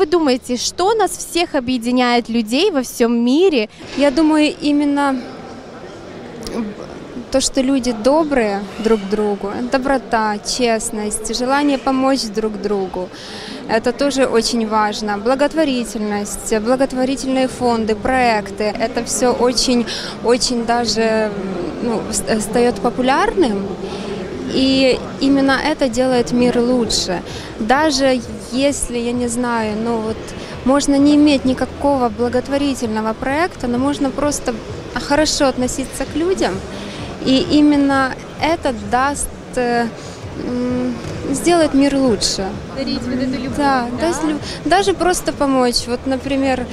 вы думаете, что нас всех объединяет людей во всем мире? Я думаю, именно то, что люди добрые друг другу, доброта, честность, желание помочь друг другу. Это тоже очень важно. Благотворительность, благотворительные фонды, проекты. Это все очень, очень даже ну, стает популярным. И именно это делает мир лучше. Даже если, я не знаю, ну вот можно не иметь никакого благотворительного проекта, но можно просто хорошо относиться к людям. И именно это даст э, сделает мир лучше. Дарить вот эту любовь. Да, да? даже просто помочь. Вот, например,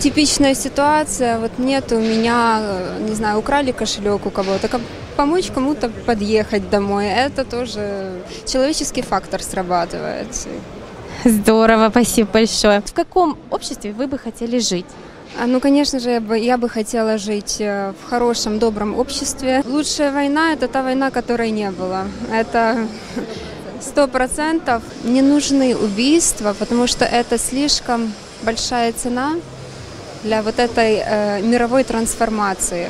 типичная ситуация, вот нет у меня, не знаю, украли кошелек у кого-то, помочь кому-то подъехать домой, это тоже человеческий фактор срабатывает. Здорово, спасибо большое. В каком обществе вы бы хотели жить? А, ну, конечно же, я бы, я бы хотела жить э, в хорошем, добром обществе. Лучшая война – это та война, которой не было. Это сто процентов не нужны убийства, потому что это слишком большая цена для вот этой э, мировой трансформации.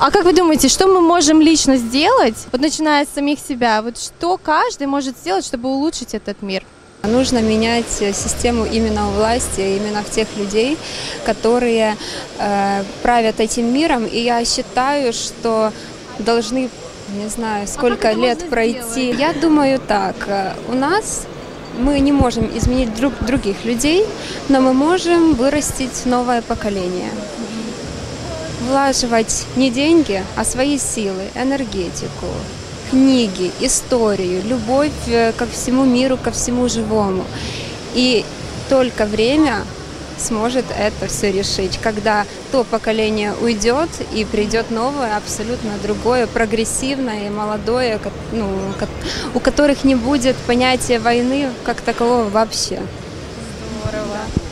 А как вы думаете, что мы можем лично сделать, вот начиная с самих себя? Вот что каждый может сделать, чтобы улучшить этот мир? Нужно менять систему именно у власти, именно в тех людей, которые э, правят этим миром. И я считаю, что должны, не знаю, сколько а лет пройти. Сделать? Я думаю так, э, у нас мы не можем изменить друг, других людей, но мы можем вырастить новое поколение. Влаживать не деньги, а свои силы, энергетику, книги, историю, любовь э, ко всему миру, ко всему живому. И только время сможет это все решить, когда то поколение уйдет и придет новое, абсолютно другое, прогрессивное и молодое, ну, у которых не будет понятия войны как такового вообще.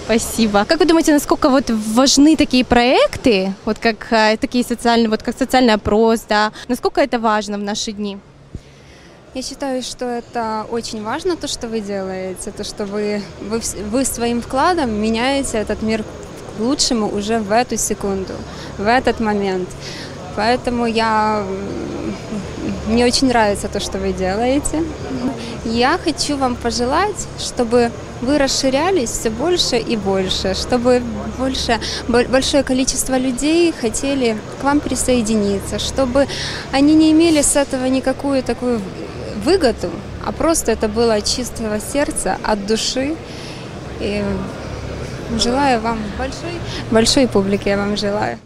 Спасибо. Как вы думаете, насколько вот важны такие проекты, вот как э, такие социальные, вот как социальный опрос, да, насколько это важно в наши дни? Я считаю, что это очень важно, то, что вы делаете, то, что вы, вы, вы своим вкладом меняете этот мир к лучшему уже в эту секунду, в этот момент. Поэтому я мне очень нравится то, что вы делаете. Я хочу вам пожелать, чтобы вы расширялись все больше и больше, чтобы больше, большое количество людей хотели к вам присоединиться, чтобы они не имели с этого никакую такую выгоду, а просто это было от чистого сердца, от души. И желаю вам большой, большой публики, я вам желаю.